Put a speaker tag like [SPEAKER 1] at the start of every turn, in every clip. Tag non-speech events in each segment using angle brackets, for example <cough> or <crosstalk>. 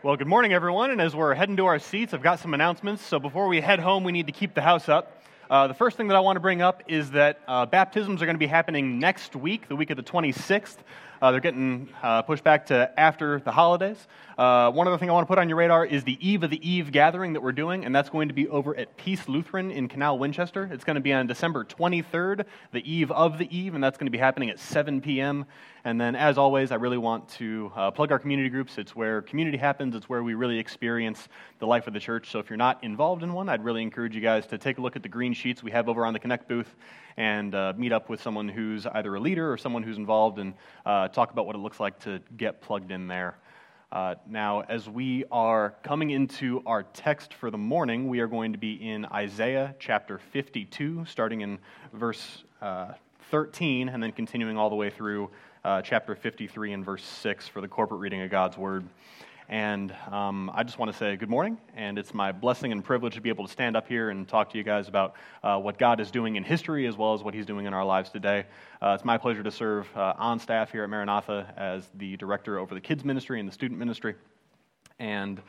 [SPEAKER 1] Well, good morning, everyone. And as we're heading to our seats, I've got some announcements. So before we head home, we need to keep the house up. Uh, the first thing that I want to bring up is that uh, baptisms are going to be happening next week, the week of the 26th. Uh, they're getting uh, pushed back to after the holidays. Uh, one other thing I want to put on your radar is the Eve of the Eve gathering that we're doing, and that's going to be over at Peace Lutheran in Canal Winchester. It's going to be on December 23rd, the eve of the Eve, and that's going to be happening at 7 p.m. And then, as always, I really want to uh, plug our community groups. It's where community happens, it's where we really experience the life of the church. So if you're not involved in one, I'd really encourage you guys to take a look at the green sheets we have over on the Connect booth and uh, meet up with someone who's either a leader or someone who's involved and uh, talk about what it looks like to get plugged in there. Uh, now, as we are coming into our text for the morning, we are going to be in Isaiah chapter 52, starting in verse uh, 13, and then continuing all the way through uh, chapter 53 and verse 6 for the corporate reading of God's Word. And um, I just want to say good morning, and it's my blessing and privilege to be able to stand up here and talk to you guys about uh, what God is doing in history as well as what He's doing in our lives today. Uh, it's my pleasure to serve uh, on staff here at Maranatha as the director over the kids ministry and the student ministry. And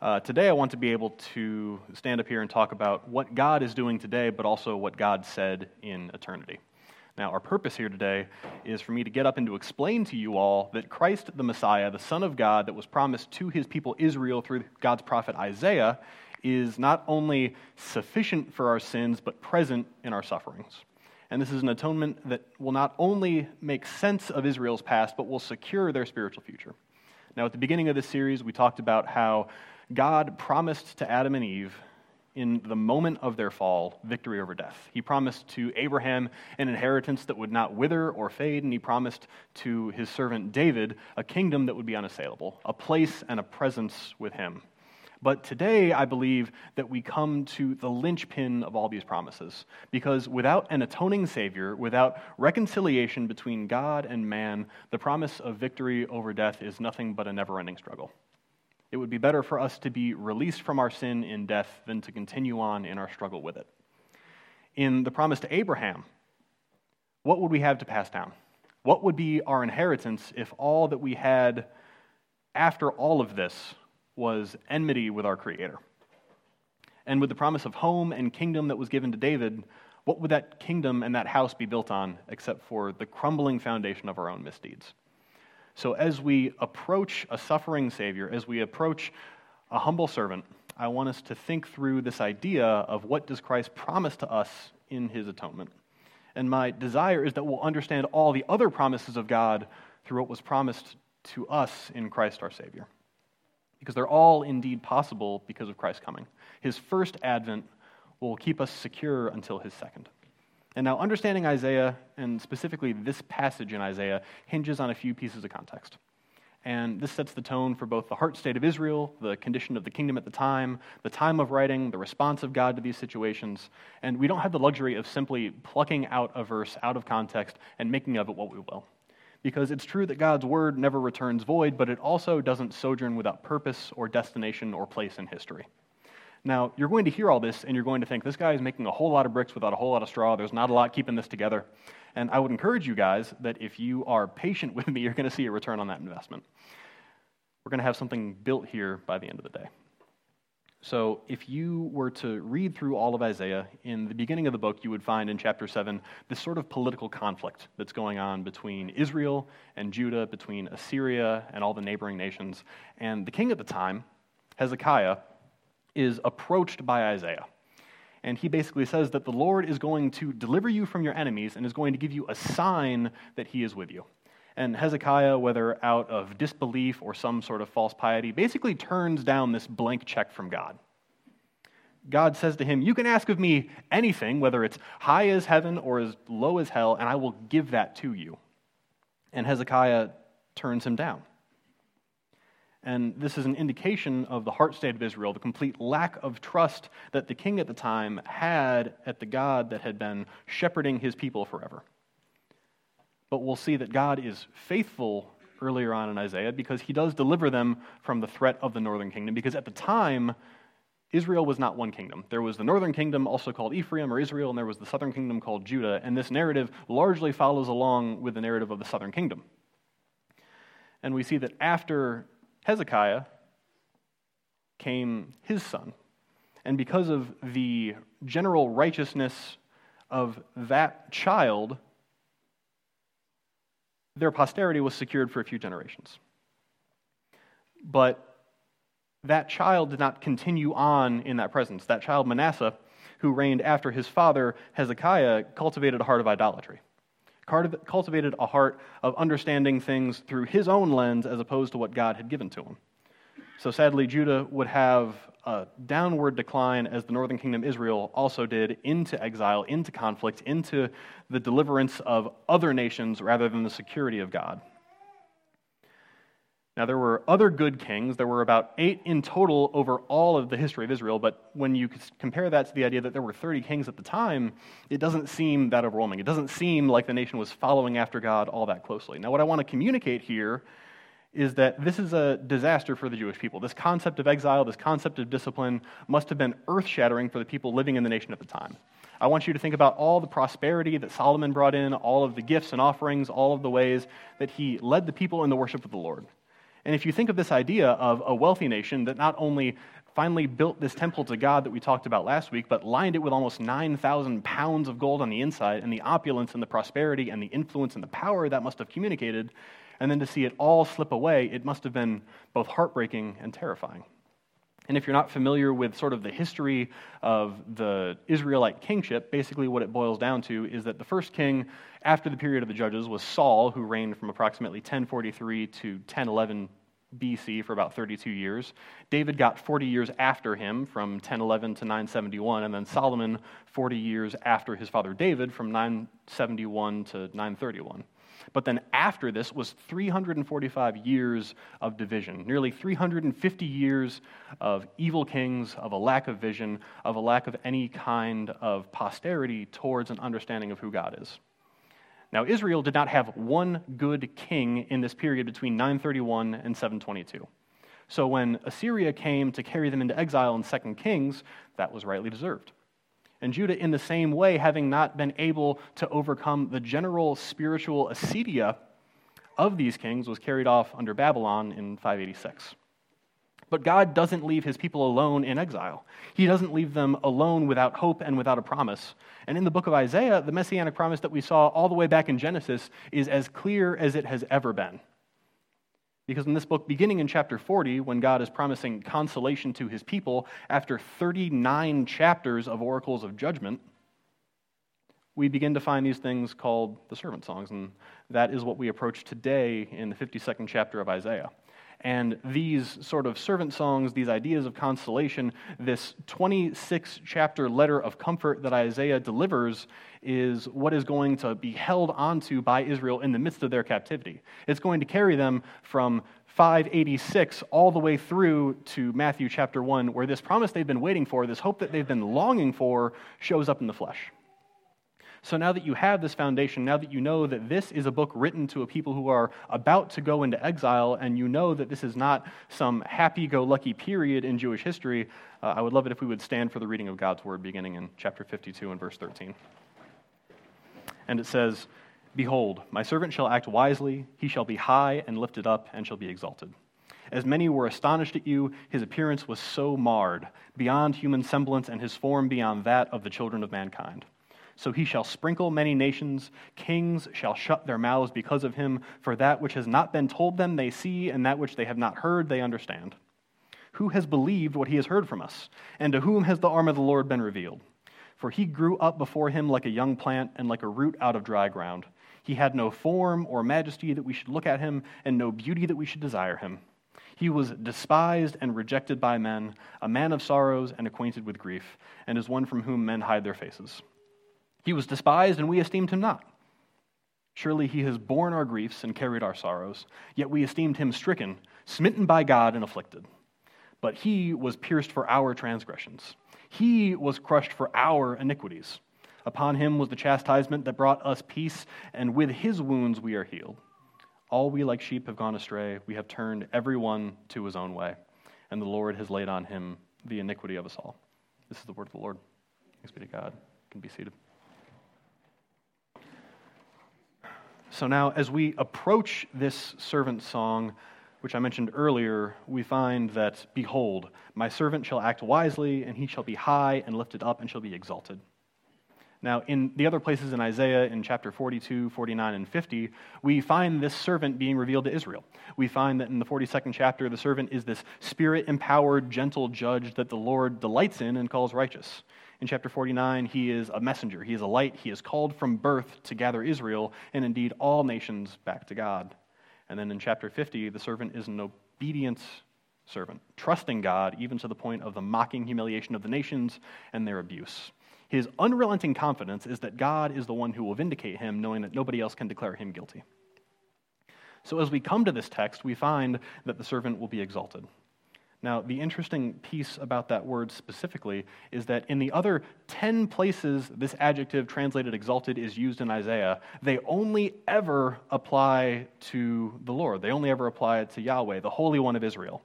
[SPEAKER 1] uh, today I want to be able to stand up here and talk about what God is doing today, but also what God said in eternity. Now, our purpose here today is for me to get up and to explain to you all that Christ the Messiah, the Son of God that was promised to his people Israel through God's prophet Isaiah, is not only sufficient for our sins, but present in our sufferings. And this is an atonement that will not only make sense of Israel's past, but will secure their spiritual future. Now, at the beginning of this series, we talked about how God promised to Adam and Eve in the moment of their fall, victory over death. He promised to Abraham an inheritance that would not wither or fade, and he promised to his servant David a kingdom that would be unassailable, a place and a presence with him. But today, I believe that we come to the linchpin of all these promises. Because without an atoning Savior, without reconciliation between God and man, the promise of victory over death is nothing but a never ending struggle. It would be better for us to be released from our sin in death than to continue on in our struggle with it. In the promise to Abraham, what would we have to pass down? What would be our inheritance if all that we had after all of this was enmity with our Creator? And with the promise of home and kingdom that was given to David, what would that kingdom and that house be built on except for the crumbling foundation of our own misdeeds? So, as we approach a suffering Savior, as we approach a humble servant, I want us to think through this idea of what does Christ promise to us in his atonement. And my desire is that we'll understand all the other promises of God through what was promised to us in Christ our Savior. Because they're all indeed possible because of Christ's coming. His first advent will keep us secure until his second. And now, understanding Isaiah, and specifically this passage in Isaiah, hinges on a few pieces of context. And this sets the tone for both the heart state of Israel, the condition of the kingdom at the time, the time of writing, the response of God to these situations. And we don't have the luxury of simply plucking out a verse out of context and making of it what we will. Because it's true that God's word never returns void, but it also doesn't sojourn without purpose or destination or place in history. Now, you're going to hear all this and you're going to think, this guy is making a whole lot of bricks without a whole lot of straw. There's not a lot keeping this together. And I would encourage you guys that if you are patient with me, <laughs> you're going to see a return on that investment. We're going to have something built here by the end of the day. So, if you were to read through all of Isaiah, in the beginning of the book, you would find in chapter 7 this sort of political conflict that's going on between Israel and Judah, between Assyria and all the neighboring nations. And the king at the time, Hezekiah, is approached by Isaiah. And he basically says that the Lord is going to deliver you from your enemies and is going to give you a sign that he is with you. And Hezekiah, whether out of disbelief or some sort of false piety, basically turns down this blank check from God. God says to him, You can ask of me anything, whether it's high as heaven or as low as hell, and I will give that to you. And Hezekiah turns him down. And this is an indication of the heart state of Israel, the complete lack of trust that the king at the time had at the God that had been shepherding his people forever. But we'll see that God is faithful earlier on in Isaiah because he does deliver them from the threat of the northern kingdom. Because at the time, Israel was not one kingdom. There was the northern kingdom, also called Ephraim or Israel, and there was the southern kingdom called Judah. And this narrative largely follows along with the narrative of the southern kingdom. And we see that after Hezekiah, came his son. And because of the general righteousness of that child, their posterity was secured for a few generations. But that child did not continue on in that presence. That child, Manasseh, who reigned after his father, Hezekiah, cultivated a heart of idolatry, cultivated a heart of understanding things through his own lens as opposed to what God had given to him. So sadly, Judah would have a downward decline as the northern kingdom Israel also did into exile, into conflict, into the deliverance of other nations rather than the security of God. Now, there were other good kings. There were about eight in total over all of the history of Israel, but when you compare that to the idea that there were 30 kings at the time, it doesn't seem that overwhelming. It doesn't seem like the nation was following after God all that closely. Now, what I want to communicate here is that this is a disaster for the Jewish people. This concept of exile, this concept of discipline, must have been earth shattering for the people living in the nation at the time. I want you to think about all the prosperity that Solomon brought in, all of the gifts and offerings, all of the ways that he led the people in the worship of the Lord. And if you think of this idea of a wealthy nation that not only finally built this temple to God that we talked about last week, but lined it with almost 9,000 pounds of gold on the inside, and the opulence and the prosperity and the influence and the power that must have communicated, and then to see it all slip away, it must have been both heartbreaking and terrifying. And if you're not familiar with sort of the history of the Israelite kingship, basically what it boils down to is that the first king after the period of the judges was Saul, who reigned from approximately 1043 to 1011 BC for about 32 years. David got 40 years after him from 1011 to 971, and then Solomon 40 years after his father David from 971 to 931. But then after this was 345 years of division, nearly 350 years of evil kings, of a lack of vision, of a lack of any kind of posterity towards an understanding of who God is. Now, Israel did not have one good king in this period between 931 and 722. So when Assyria came to carry them into exile in 2 Kings, that was rightly deserved. And Judah, in the same way, having not been able to overcome the general spiritual acedia of these kings, was carried off under Babylon in 586. But God doesn't leave his people alone in exile. He doesn't leave them alone without hope and without a promise. And in the book of Isaiah, the messianic promise that we saw all the way back in Genesis is as clear as it has ever been. Because in this book, beginning in chapter 40, when God is promising consolation to his people after 39 chapters of oracles of judgment, we begin to find these things called the servant songs. And that is what we approach today in the 52nd chapter of Isaiah. And these sort of servant songs, these ideas of consolation, this 26 chapter letter of comfort that Isaiah delivers is what is going to be held onto by Israel in the midst of their captivity. It's going to carry them from 586 all the way through to Matthew chapter 1, where this promise they've been waiting for, this hope that they've been longing for, shows up in the flesh. So now that you have this foundation, now that you know that this is a book written to a people who are about to go into exile, and you know that this is not some happy go lucky period in Jewish history, uh, I would love it if we would stand for the reading of God's word beginning in chapter 52 and verse 13. And it says, Behold, my servant shall act wisely, he shall be high and lifted up, and shall be exalted. As many were astonished at you, his appearance was so marred, beyond human semblance, and his form beyond that of the children of mankind. So he shall sprinkle many nations. Kings shall shut their mouths because of him, for that which has not been told them they see, and that which they have not heard they understand. Who has believed what he has heard from us? And to whom has the arm of the Lord been revealed? For he grew up before him like a young plant and like a root out of dry ground. He had no form or majesty that we should look at him, and no beauty that we should desire him. He was despised and rejected by men, a man of sorrows and acquainted with grief, and is one from whom men hide their faces. He was despised, and we esteemed him not. Surely he has borne our griefs and carried our sorrows, yet we esteemed him stricken, smitten by God, and afflicted. But he was pierced for our transgressions, he was crushed for our iniquities. Upon him was the chastisement that brought us peace, and with his wounds we are healed. All we like sheep have gone astray. We have turned every one to his own way, and the Lord has laid on him the iniquity of us all. This is the word of the Lord. Thanks be to God. You can be seated. So now, as we approach this servant song, which I mentioned earlier, we find that, Behold, my servant shall act wisely, and he shall be high and lifted up and shall be exalted. Now, in the other places in Isaiah, in chapter 42, 49, and 50, we find this servant being revealed to Israel. We find that in the 42nd chapter, the servant is this spirit empowered, gentle judge that the Lord delights in and calls righteous. In chapter 49, he is a messenger, he is a light, he is called from birth to gather Israel, and indeed all nations back to God. And then in chapter 50, the servant is an obedient servant, trusting God even to the point of the mocking humiliation of the nations and their abuse. His unrelenting confidence is that God is the one who will vindicate him, knowing that nobody else can declare him guilty. So, as we come to this text, we find that the servant will be exalted. Now, the interesting piece about that word specifically is that in the other 10 places this adjective translated exalted is used in Isaiah, they only ever apply to the Lord. They only ever apply it to Yahweh, the Holy One of Israel.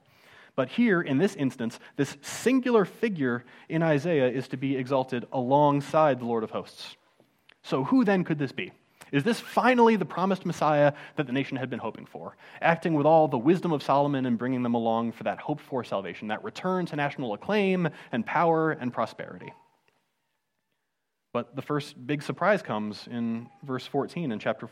[SPEAKER 1] But here, in this instance, this singular figure in Isaiah is to be exalted alongside the Lord of hosts. So, who then could this be? Is this finally the promised Messiah that the nation had been hoping for, acting with all the wisdom of Solomon and bringing them along for that hoped for salvation, that return to national acclaim and power and prosperity? But the first big surprise comes in verse 14 in chapter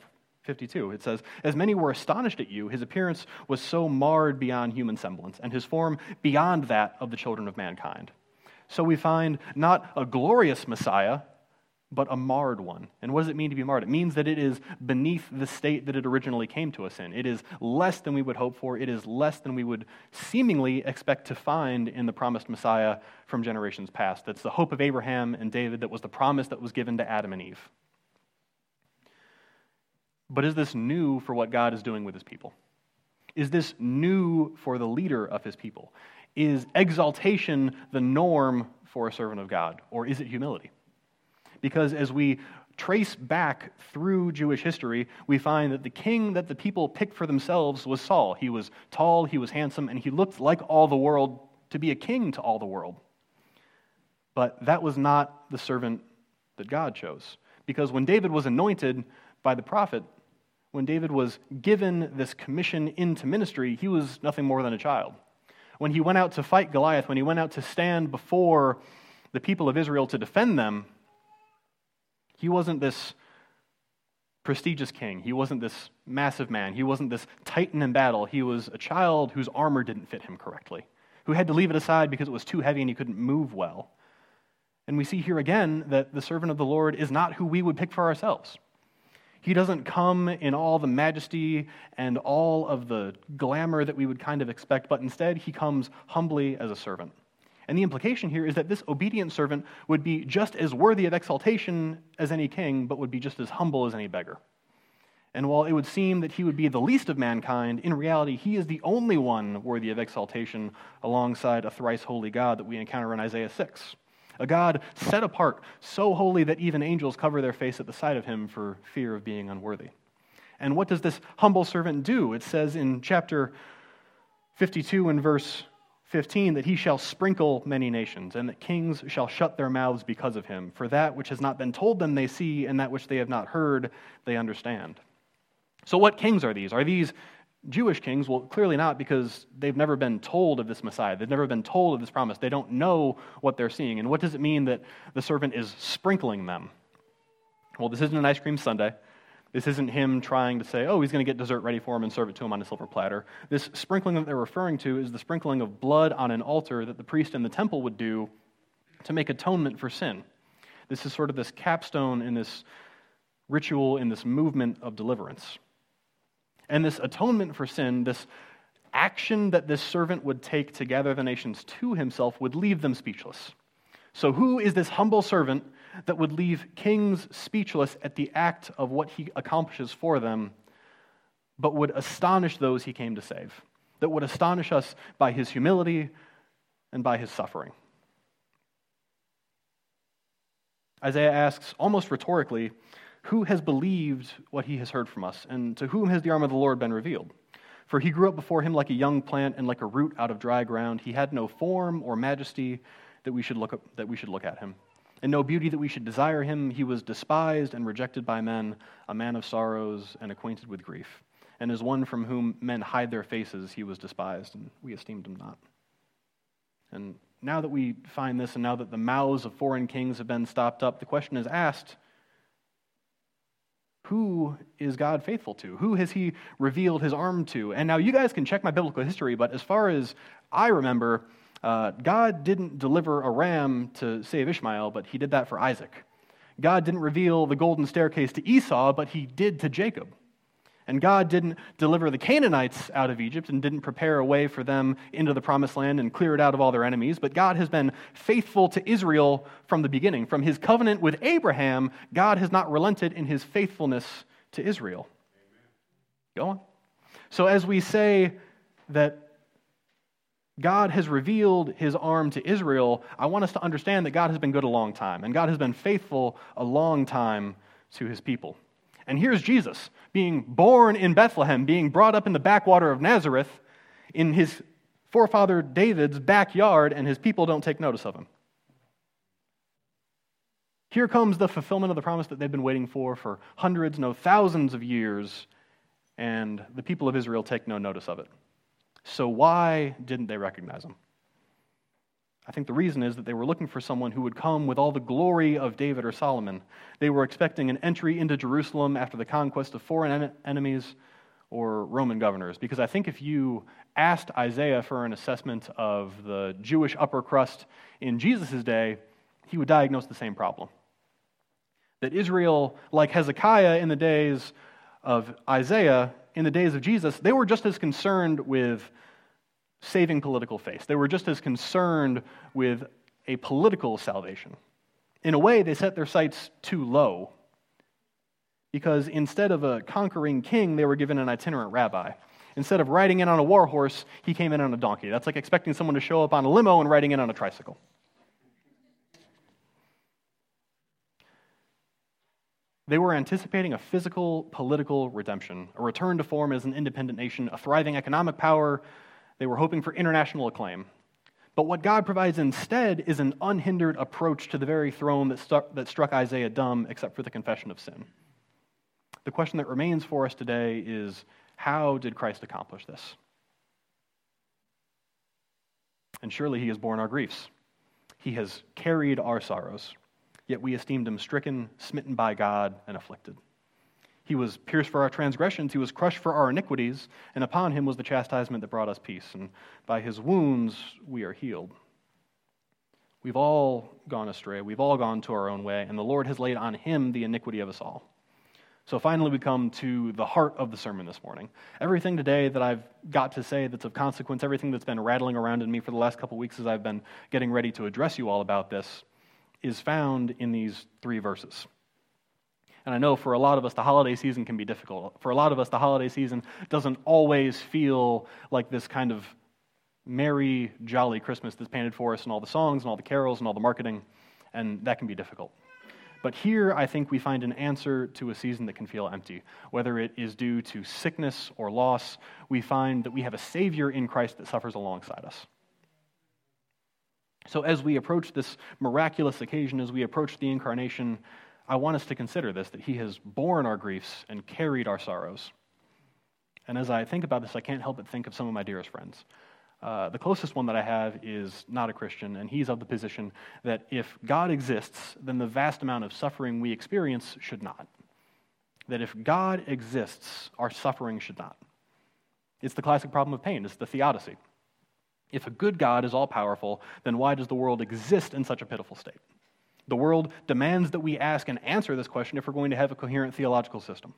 [SPEAKER 1] 52. It says, As many were astonished at you, his appearance was so marred beyond human semblance, and his form beyond that of the children of mankind. So we find not a glorious Messiah, but a marred one. And what does it mean to be marred? It means that it is beneath the state that it originally came to us in. It is less than we would hope for. It is less than we would seemingly expect to find in the promised Messiah from generations past. That's the hope of Abraham and David, that was the promise that was given to Adam and Eve. But is this new for what God is doing with his people? Is this new for the leader of his people? Is exaltation the norm for a servant of God, or is it humility? Because as we trace back through Jewish history, we find that the king that the people picked for themselves was Saul. He was tall, he was handsome, and he looked like all the world to be a king to all the world. But that was not the servant that God chose. Because when David was anointed by the prophet, when David was given this commission into ministry, he was nothing more than a child. When he went out to fight Goliath, when he went out to stand before the people of Israel to defend them, he wasn't this prestigious king. He wasn't this massive man. He wasn't this titan in battle. He was a child whose armor didn't fit him correctly, who had to leave it aside because it was too heavy and he couldn't move well. And we see here again that the servant of the Lord is not who we would pick for ourselves. He doesn't come in all the majesty and all of the glamour that we would kind of expect, but instead he comes humbly as a servant. And the implication here is that this obedient servant would be just as worthy of exaltation as any king, but would be just as humble as any beggar. And while it would seem that he would be the least of mankind, in reality, he is the only one worthy of exaltation alongside a thrice holy God that we encounter in Isaiah 6 a God set apart, so holy that even angels cover their face at the sight of him for fear of being unworthy. And what does this humble servant do? It says in chapter 52 and verse 15 that he shall sprinkle many nations, and that kings shall shut their mouths because of him. For that which has not been told them they see, and that which they have not heard they understand. So, what kings are these? Are these Jewish kings? Well, clearly not, because they've never been told of this Messiah. They've never been told of this promise. They don't know what they're seeing. And what does it mean that the servant is sprinkling them? Well, this isn't an ice cream sundae. This isn't him trying to say, oh, he's going to get dessert ready for him and serve it to him on a silver platter. This sprinkling that they're referring to is the sprinkling of blood on an altar that the priest in the temple would do to make atonement for sin. This is sort of this capstone in this ritual, in this movement of deliverance. And this atonement for sin, this action that this servant would take to gather the nations to himself, would leave them speechless. So, who is this humble servant that would leave kings speechless at the act of what he accomplishes for them, but would astonish those he came to save? That would astonish us by his humility and by his suffering. Isaiah asks, almost rhetorically, who has believed what he has heard from us? And to whom has the arm of the Lord been revealed? For he grew up before him like a young plant and like a root out of dry ground. He had no form or majesty that we should look, up, that we should look at him, and no beauty that we should desire him. He was despised and rejected by men, a man of sorrows and acquainted with grief. and as one from whom men hide their faces, he was despised, and we esteemed him not. And now that we find this, and now that the mouths of foreign kings have been stopped up, the question is asked who is God faithful to? Who has he revealed his arm to? And now you guys can check my biblical history, but as far as I remember, uh, God didn't deliver a ram to save Ishmael, but he did that for Isaac. God didn't reveal the golden staircase to Esau, but he did to Jacob. And God didn't deliver the Canaanites out of Egypt and didn't prepare a way for them into the promised land and clear it out of all their enemies, but God has been faithful to Israel from the beginning. From his covenant with Abraham, God has not relented in his faithfulness to Israel. Amen. Go on. So as we say that God has revealed his arm to Israel, I want us to understand that God has been good a long time, and God has been faithful a long time to his people. And here's Jesus being born in Bethlehem, being brought up in the backwater of Nazareth in his forefather David's backyard, and his people don't take notice of him. Here comes the fulfillment of the promise that they've been waiting for for hundreds, no, thousands of years, and the people of Israel take no notice of it. So, why didn't they recognize him? I think the reason is that they were looking for someone who would come with all the glory of David or Solomon. They were expecting an entry into Jerusalem after the conquest of foreign en- enemies or Roman governors. Because I think if you asked Isaiah for an assessment of the Jewish upper crust in Jesus' day, he would diagnose the same problem. That Israel, like Hezekiah in the days of Isaiah, in the days of Jesus, they were just as concerned with saving political face. They were just as concerned with a political salvation. In a way, they set their sights too low because instead of a conquering king, they were given an itinerant rabbi. Instead of riding in on a war horse, he came in on a donkey. That's like expecting someone to show up on a limo and riding in on a tricycle. They were anticipating a physical, political redemption, a return to form as an independent nation, a thriving economic power. They were hoping for international acclaim. But what God provides instead is an unhindered approach to the very throne that, stuck, that struck Isaiah dumb, except for the confession of sin. The question that remains for us today is how did Christ accomplish this? And surely he has borne our griefs. He has carried our sorrows yet we esteemed him stricken, smitten by God, and afflicted. He was pierced for our transgressions, he was crushed for our iniquities, and upon him was the chastisement that brought us peace, and by his wounds we are healed. We've all gone astray, we've all gone to our own way, and the Lord has laid on him the iniquity of us all. So finally, we come to the heart of the sermon this morning. Everything today that I've got to say that's of consequence, everything that's been rattling around in me for the last couple weeks as I've been getting ready to address you all about this, is found in these three verses. And I know for a lot of us, the holiday season can be difficult. For a lot of us, the holiday season doesn't always feel like this kind of merry, jolly Christmas that's painted for us, and all the songs, and all the carols, and all the marketing, and that can be difficult. But here, I think we find an answer to a season that can feel empty. Whether it is due to sickness or loss, we find that we have a Savior in Christ that suffers alongside us. So, as we approach this miraculous occasion, as we approach the incarnation, I want us to consider this that He has borne our griefs and carried our sorrows. And as I think about this, I can't help but think of some of my dearest friends. Uh, the closest one that I have is not a Christian, and he's of the position that if God exists, then the vast amount of suffering we experience should not. That if God exists, our suffering should not. It's the classic problem of pain, it's the theodicy. If a good God is all powerful, then why does the world exist in such a pitiful state? The world demands that we ask and answer this question if we're going to have a coherent theological system.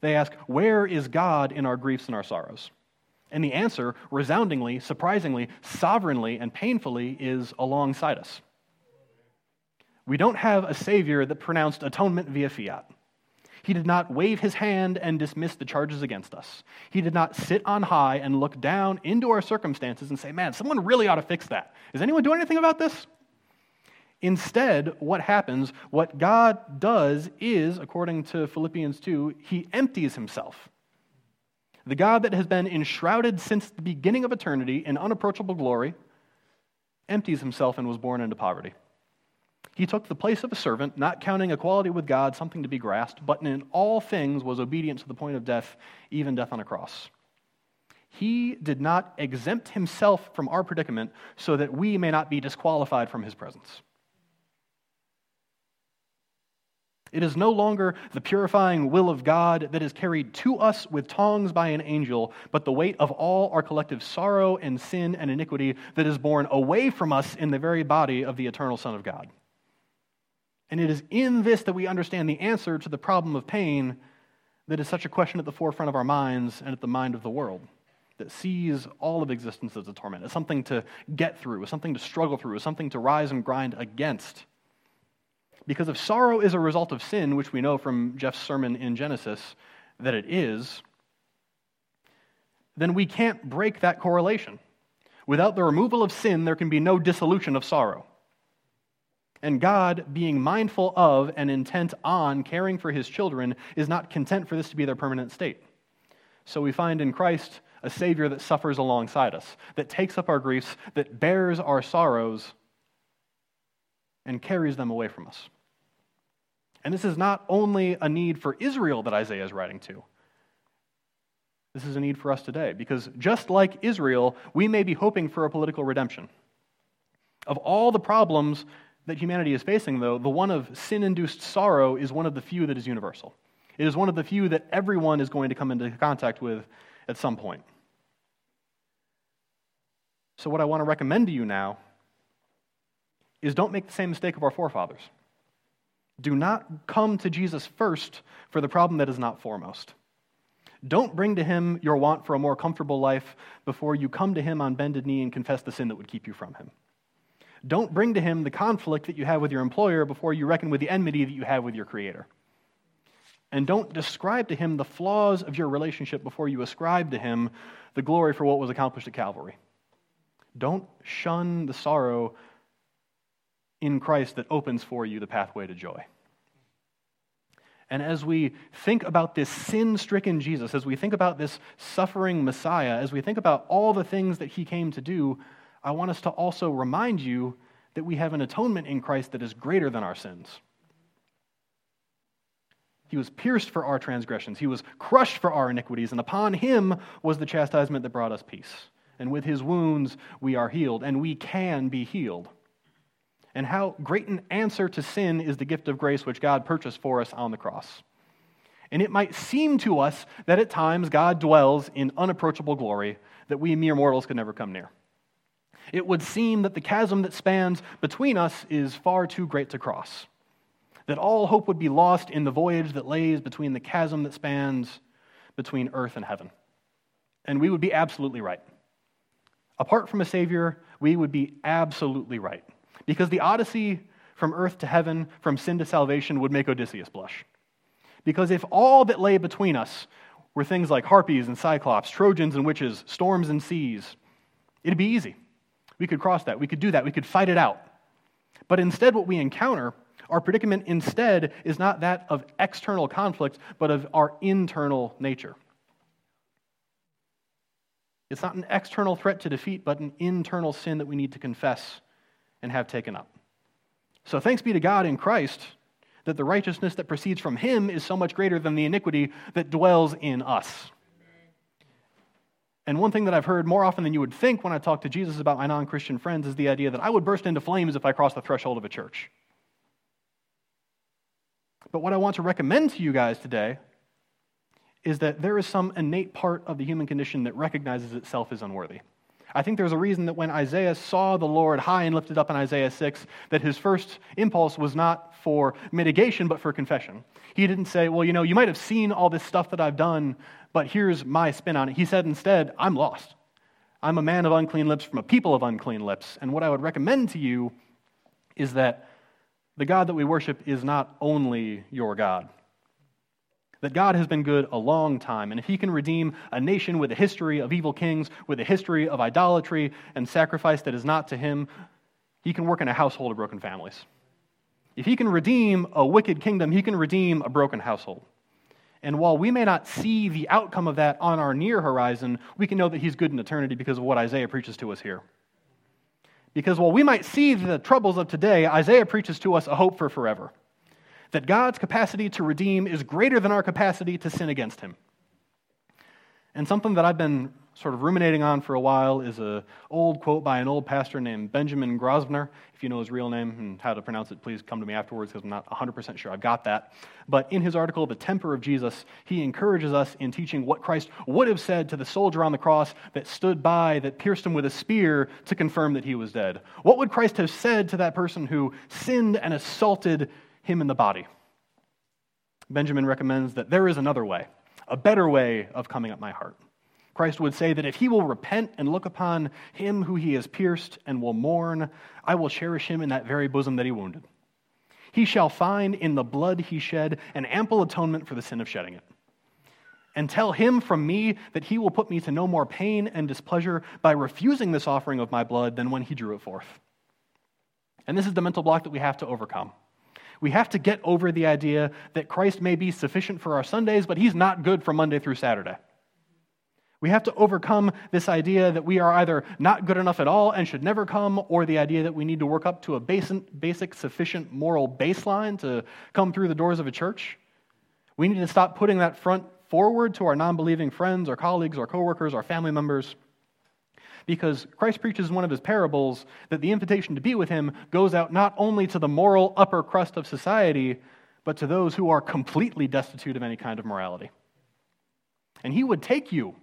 [SPEAKER 1] They ask, Where is God in our griefs and our sorrows? And the answer, resoundingly, surprisingly, sovereignly, and painfully, is alongside us. We don't have a Savior that pronounced atonement via fiat. He did not wave his hand and dismiss the charges against us. He did not sit on high and look down into our circumstances and say, man, someone really ought to fix that. Is anyone doing anything about this? Instead, what happens, what God does is, according to Philippians 2, he empties himself. The God that has been enshrouded since the beginning of eternity in unapproachable glory empties himself and was born into poverty. He took the place of a servant, not counting equality with God something to be grasped, but in all things was obedient to the point of death, even death on a cross. He did not exempt himself from our predicament so that we may not be disqualified from his presence. It is no longer the purifying will of God that is carried to us with tongs by an angel, but the weight of all our collective sorrow and sin and iniquity that is borne away from us in the very body of the eternal Son of God. And it is in this that we understand the answer to the problem of pain that is such a question at the forefront of our minds and at the mind of the world that sees all of existence as a torment, as something to get through, as something to struggle through, as something to rise and grind against. Because if sorrow is a result of sin, which we know from Jeff's sermon in Genesis that it is, then we can't break that correlation. Without the removal of sin, there can be no dissolution of sorrow. And God, being mindful of and intent on caring for his children, is not content for this to be their permanent state. So we find in Christ a Savior that suffers alongside us, that takes up our griefs, that bears our sorrows, and carries them away from us. And this is not only a need for Israel that Isaiah is writing to. This is a need for us today, because just like Israel, we may be hoping for a political redemption. Of all the problems that humanity is facing, though, the one of sin induced sorrow is one of the few that is universal. It is one of the few that everyone is going to come into contact with at some point. So, what I want to recommend to you now is don't make the same mistake of our forefathers. Do not come to Jesus first for the problem that is not foremost. Don't bring to him your want for a more comfortable life before you come to him on bended knee and confess the sin that would keep you from him. Don't bring to him the conflict that you have with your employer before you reckon with the enmity that you have with your creator. And don't describe to him the flaws of your relationship before you ascribe to him the glory for what was accomplished at Calvary. Don't shun the sorrow in Christ that opens for you the pathway to joy. And as we think about this sin stricken Jesus, as we think about this suffering Messiah, as we think about all the things that he came to do, I want us to also remind you that we have an atonement in Christ that is greater than our sins. He was pierced for our transgressions, he was crushed for our iniquities, and upon him was the chastisement that brought us peace. And with his wounds we are healed, and we can be healed. And how great an answer to sin is the gift of grace which God purchased for us on the cross. And it might seem to us that at times God dwells in unapproachable glory that we mere mortals could never come near it would seem that the chasm that spans between us is far too great to cross. That all hope would be lost in the voyage that lays between the chasm that spans between earth and heaven. And we would be absolutely right. Apart from a Savior, we would be absolutely right. Because the odyssey from earth to heaven, from sin to salvation, would make Odysseus blush. Because if all that lay between us were things like harpies and cyclops, Trojans and witches, storms and seas, it'd be easy. We could cross that. We could do that. We could fight it out. But instead, what we encounter, our predicament instead, is not that of external conflict, but of our internal nature. It's not an external threat to defeat, but an internal sin that we need to confess and have taken up. So thanks be to God in Christ that the righteousness that proceeds from him is so much greater than the iniquity that dwells in us. And one thing that I've heard more often than you would think when I talk to Jesus about my non Christian friends is the idea that I would burst into flames if I crossed the threshold of a church. But what I want to recommend to you guys today is that there is some innate part of the human condition that recognizes itself as unworthy. I think there's a reason that when Isaiah saw the Lord high and lifted up in Isaiah 6, that his first impulse was not for mitigation, but for confession. He didn't say, Well, you know, you might have seen all this stuff that I've done, but here's my spin on it. He said instead, I'm lost. I'm a man of unclean lips from a people of unclean lips. And what I would recommend to you is that the God that we worship is not only your God. That God has been good a long time, and if He can redeem a nation with a history of evil kings, with a history of idolatry and sacrifice that is not to Him, He can work in a household of broken families. If He can redeem a wicked kingdom, He can redeem a broken household. And while we may not see the outcome of that on our near horizon, we can know that He's good in eternity because of what Isaiah preaches to us here. Because while we might see the troubles of today, Isaiah preaches to us a hope for forever. That God's capacity to redeem is greater than our capacity to sin against him. And something that I've been sort of ruminating on for a while is an old quote by an old pastor named Benjamin Grosvenor. If you know his real name and how to pronounce it, please come to me afterwards because I'm not 100% sure I've got that. But in his article, The Temper of Jesus, he encourages us in teaching what Christ would have said to the soldier on the cross that stood by, that pierced him with a spear to confirm that he was dead. What would Christ have said to that person who sinned and assaulted him in the body? Benjamin recommends that there is another way, a better way of coming at my heart. Christ would say that if he will repent and look upon him who he has pierced and will mourn, I will cherish him in that very bosom that he wounded. He shall find in the blood he shed an ample atonement for the sin of shedding it. And tell him from me that he will put me to no more pain and displeasure by refusing this offering of my blood than when he drew it forth. And this is the mental block that we have to overcome. We have to get over the idea that Christ may be sufficient for our Sundays, but he's not good from Monday through Saturday. We have to overcome this idea that we are either not good enough at all and should never come, or the idea that we need to work up to a basic, sufficient moral baseline to come through the doors of a church. We need to stop putting that front forward to our non believing friends, our colleagues, our coworkers, our family members. Because Christ preaches in one of his parables that the invitation to be with him goes out not only to the moral upper crust of society, but to those who are completely destitute of any kind of morality. And he would take you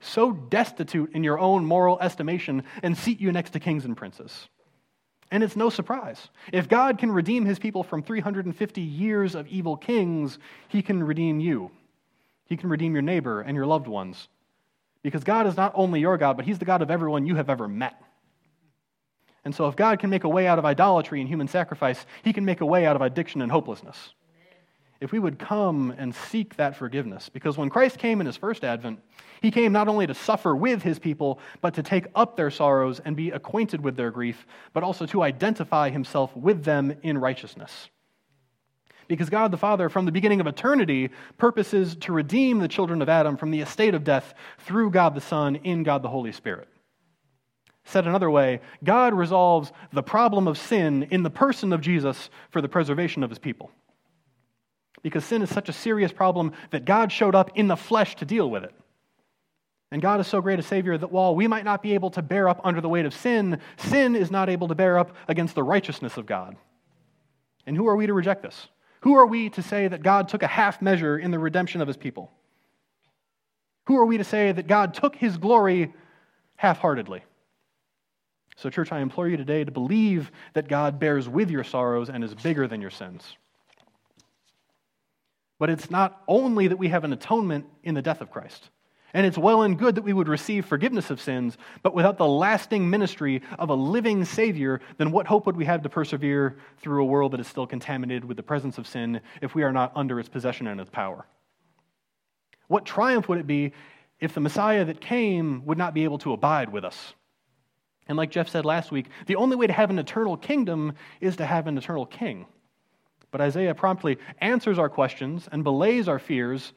[SPEAKER 1] so destitute in your own moral estimation, and seat you next to kings and princes. And it's no surprise. If God can redeem his people from 350 years of evil kings, he can redeem you. He can redeem your neighbor and your loved ones. Because God is not only your God, but he's the God of everyone you have ever met. And so, if God can make a way out of idolatry and human sacrifice, he can make a way out of addiction and hopelessness. If we would come and seek that forgiveness. Because when Christ came in his first advent, he came not only to suffer with his people, but to take up their sorrows and be acquainted with their grief, but also to identify himself with them in righteousness. Because God the Father, from the beginning of eternity, purposes to redeem the children of Adam from the estate of death through God the Son in God the Holy Spirit. Said another way, God resolves the problem of sin in the person of Jesus for the preservation of his people. Because sin is such a serious problem that God showed up in the flesh to deal with it. And God is so great a Savior that while we might not be able to bear up under the weight of sin, sin is not able to bear up against the righteousness of God. And who are we to reject this? Who are we to say that God took a half measure in the redemption of his people? Who are we to say that God took his glory half heartedly? So, church, I implore you today to believe that God bears with your sorrows and is bigger than your sins. But it's not only that we have an atonement in the death of Christ. And it's well and good that we would receive forgiveness of sins, but without the lasting ministry of a living Savior, then what hope would we have to persevere through a world that is still contaminated with the presence of sin if we are not under its possession and its power? What triumph would it be if the Messiah that came would not be able to abide with us? And like Jeff said last week, the only way to have an eternal kingdom is to have an eternal king. But Isaiah promptly answers our questions and belays our fears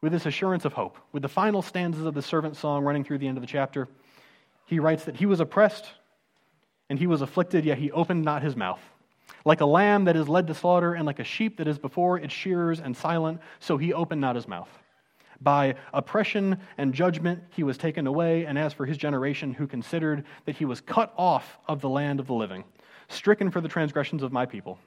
[SPEAKER 1] with this assurance of hope. With the final stanzas of the servant song running through the end of the chapter, he writes that he was oppressed and he was afflicted, yet he opened not his mouth. Like a lamb that is led to slaughter, and like a sheep that is before its shearers and silent, so he opened not his mouth. By oppression and judgment he was taken away, and as for his generation, who considered that he was cut off of the land of the living, stricken for the transgressions of my people.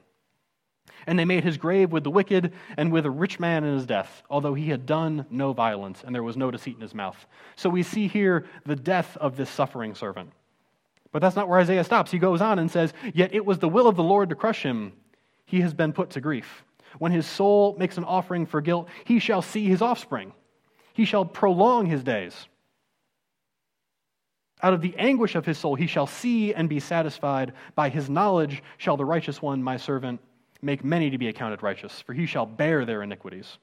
[SPEAKER 1] And they made his grave with the wicked and with a rich man in his death, although he had done no violence and there was no deceit in his mouth. So we see here the death of this suffering servant. But that's not where Isaiah stops. He goes on and says, Yet it was the will of the Lord to crush him. He has been put to grief. When his soul makes an offering for guilt, he shall see his offspring. He shall prolong his days. Out of the anguish of his soul, he shall see and be satisfied. By his knowledge shall the righteous one, my servant, make many to be accounted righteous, for he shall bear their iniquities.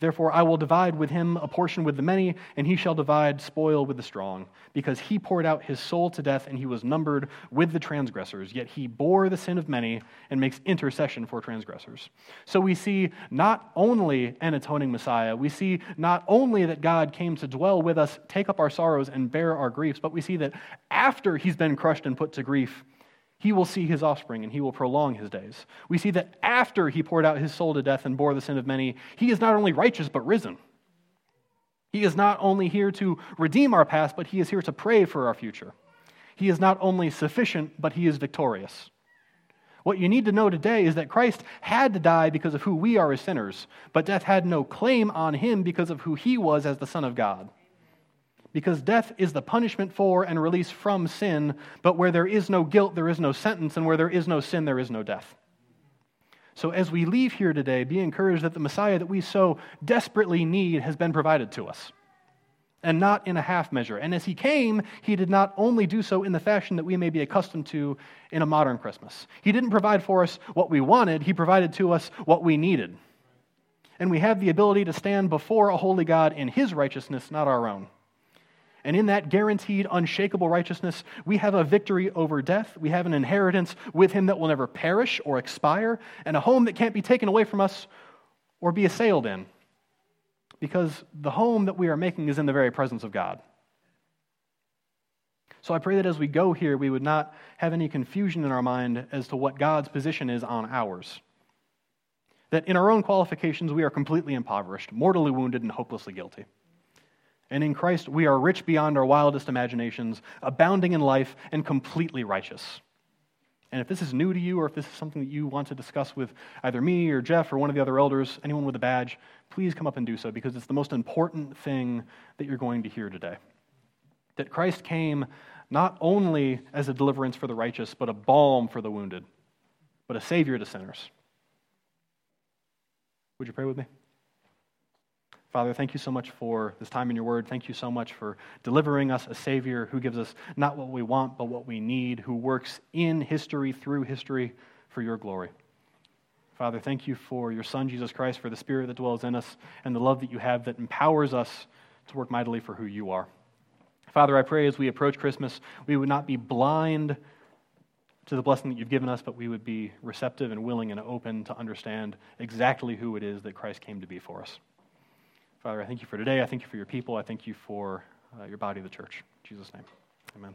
[SPEAKER 1] Therefore, I will divide with him a portion with the many, and he shall divide spoil with the strong, because he poured out his soul to death, and he was numbered with the transgressors. Yet he bore the sin of many and makes intercession for transgressors. So we see not only an atoning Messiah, we see not only that God came to dwell with us, take up our sorrows, and bear our griefs, but we see that after he's been crushed and put to grief, he will see his offspring and he will prolong his days. We see that after he poured out his soul to death and bore the sin of many, he is not only righteous but risen. He is not only here to redeem our past, but he is here to pray for our future. He is not only sufficient, but he is victorious. What you need to know today is that Christ had to die because of who we are as sinners, but death had no claim on him because of who he was as the Son of God because death is the punishment for and release from sin, but where there is no guilt, there is no sentence, and where there is no sin, there is no death. So, as we leave here today, be encouraged that the Messiah that we so desperately need has been provided to us, and not in a half measure. And as he came, he did not only do so in the fashion that we may be accustomed to in a modern Christmas. He didn't provide for us what we wanted, he provided to us what we needed. And we have the ability to stand before a holy God in his righteousness, not our own. And in that guaranteed, unshakable righteousness, we have a victory over death. We have an inheritance with Him that will never perish or expire, and a home that can't be taken away from us or be assailed in. Because the home that we are making is in the very presence of God. So I pray that as we go here, we would not have any confusion in our mind as to what God's position is on ours. That in our own qualifications, we are completely impoverished, mortally wounded, and hopelessly guilty. And in Christ, we are rich beyond our wildest imaginations, abounding in life, and completely righteous. And if this is new to you, or if this is something that you want to discuss with either me or Jeff or one of the other elders, anyone with a badge, please come up and do so because it's the most important thing that you're going to hear today. That Christ came not only as a deliverance for the righteous, but a balm for the wounded, but a savior to sinners. Would you pray with me? Father, thank you so much for this time in your word. Thank you so much for delivering us a Savior who gives us not what we want, but what we need, who works in history, through history, for your glory. Father, thank you for your Son, Jesus Christ, for the Spirit that dwells in us, and the love that you have that empowers us to work mightily for who you are. Father, I pray as we approach Christmas, we would not be blind to the blessing that you've given us, but we would be receptive and willing and open to understand exactly who it is that Christ came to be for us. Father, I thank you for today. I thank you for your people. I thank you for uh, your body, the church. In Jesus' name, amen.